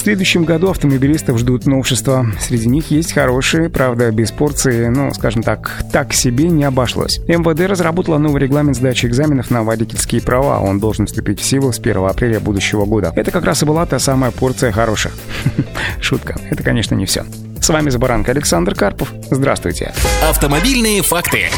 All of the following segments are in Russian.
В следующем году автомобилистов ждут новшества. Среди них есть хорошие, правда, без порции, ну, скажем так, так себе не обошлось. МВД разработала новый регламент сдачи экзаменов на водительские права. Он должен вступить в силу с 1 апреля будущего года. Это как раз и была та самая порция хороших. Шутка. Это, конечно, не все. С вами Забаранка Александр Карпов. Здравствуйте. Автомобильные факты.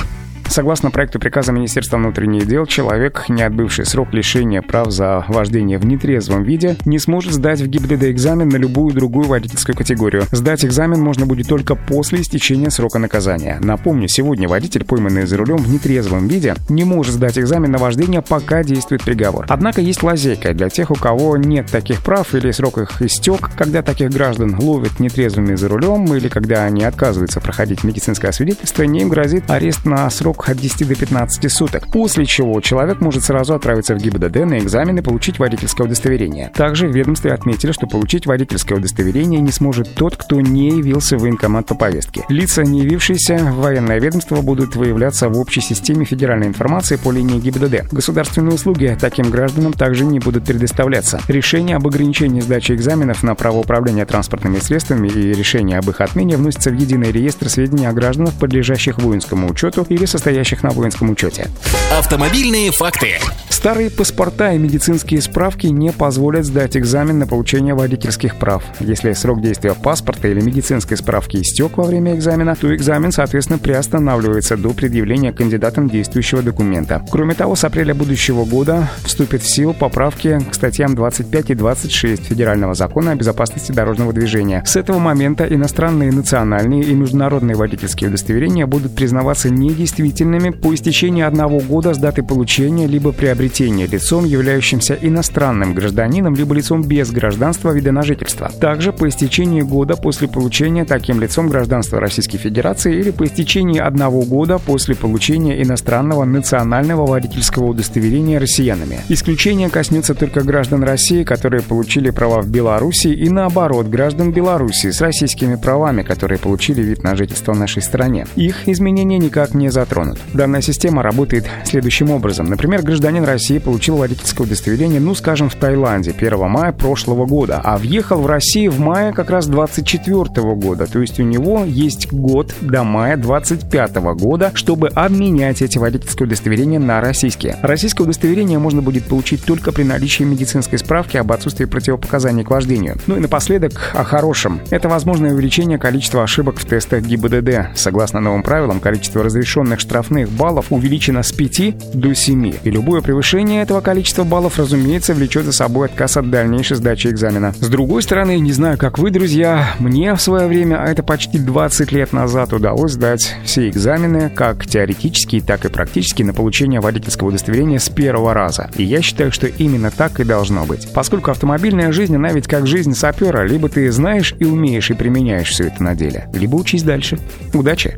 Согласно проекту приказа Министерства внутренних дел, человек, не отбывший срок лишения прав за вождение в нетрезвом виде, не сможет сдать в ГИБДД экзамен на любую другую водительскую категорию. Сдать экзамен можно будет только после истечения срока наказания. Напомню, сегодня водитель, пойманный за рулем в нетрезвом виде, не может сдать экзамен на вождение, пока действует приговор. Однако есть лазейка для тех, у кого нет таких прав или срок их истек, когда таких граждан ловят нетрезвыми за рулем или когда они отказываются проходить медицинское освидетельствование, им грозит арест на срок от 10 до 15 суток, после чего человек может сразу отправиться в ГИБДД на экзамен и получить водительское удостоверение. Также в ведомстве отметили, что получить водительское удостоверение не сможет тот, кто не явился в военкомат по повестке. Лица, не явившиеся в военное ведомство, будут выявляться в общей системе федеральной информации по линии ГИБДД. Государственные услуги таким гражданам также не будут предоставляться. Решение об ограничении сдачи экзаменов на право управления транспортными средствами и решение об их отмене вносятся в единый реестр сведений о гражданах, подлежащих воинскому учету или состоящих состоящих на воинском учете. Автомобильные факты. Старые паспорта и медицинские справки не позволят сдать экзамен на получение водительских прав. Если срок действия паспорта или медицинской справки истек во время экзамена, то экзамен, соответственно, приостанавливается до предъявления кандидатом действующего документа. Кроме того, с апреля будущего года вступят в силу поправки к статьям 25 и 26 Федерального закона о безопасности дорожного движения. С этого момента иностранные, национальные и международные водительские удостоверения будут признаваться недействительными действительными по истечении одного года с даты получения либо приобретения лицом, являющимся иностранным гражданином, либо лицом без гражданства вида на жительство. Также по истечении года после получения таким лицом гражданства Российской Федерации или по истечении одного года после получения иностранного национального водительского удостоверения россиянами. Исключение коснется только граждан России, которые получили права в Беларуси, и наоборот, граждан Беларуси с российскими правами, которые получили вид на жительство в нашей стране. Их изменения никак не затронут. Данная система работает следующим образом. Например, гражданин России получил водительское удостоверение, ну, скажем, в Таиланде 1 мая прошлого года, а въехал в Россию в мае как раз 24 года. То есть у него есть год до мая 25 года, чтобы обменять эти водительские удостоверения на российские. Российское удостоверение можно будет получить только при наличии медицинской справки об отсутствии противопоказаний к вождению. Ну и напоследок о хорошем. Это возможное увеличение количества ошибок в тестах ГИБДД. Согласно новым правилам, количество разрешенных штрафных баллов увеличено с 5 до 7. И любое превышение этого количества баллов, разумеется, влечет за собой отказ от дальнейшей сдачи экзамена. С другой стороны, не знаю, как вы, друзья, мне в свое время, а это почти 20 лет назад, удалось сдать все экзамены, как теоретические, так и практические, на получение водительского удостоверения с первого раза. И я считаю, что именно так и должно быть. Поскольку автомобильная жизнь, она ведь как жизнь сапера, либо ты знаешь и умеешь и применяешь все это на деле, либо учись дальше. Удачи!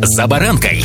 «За баранкой».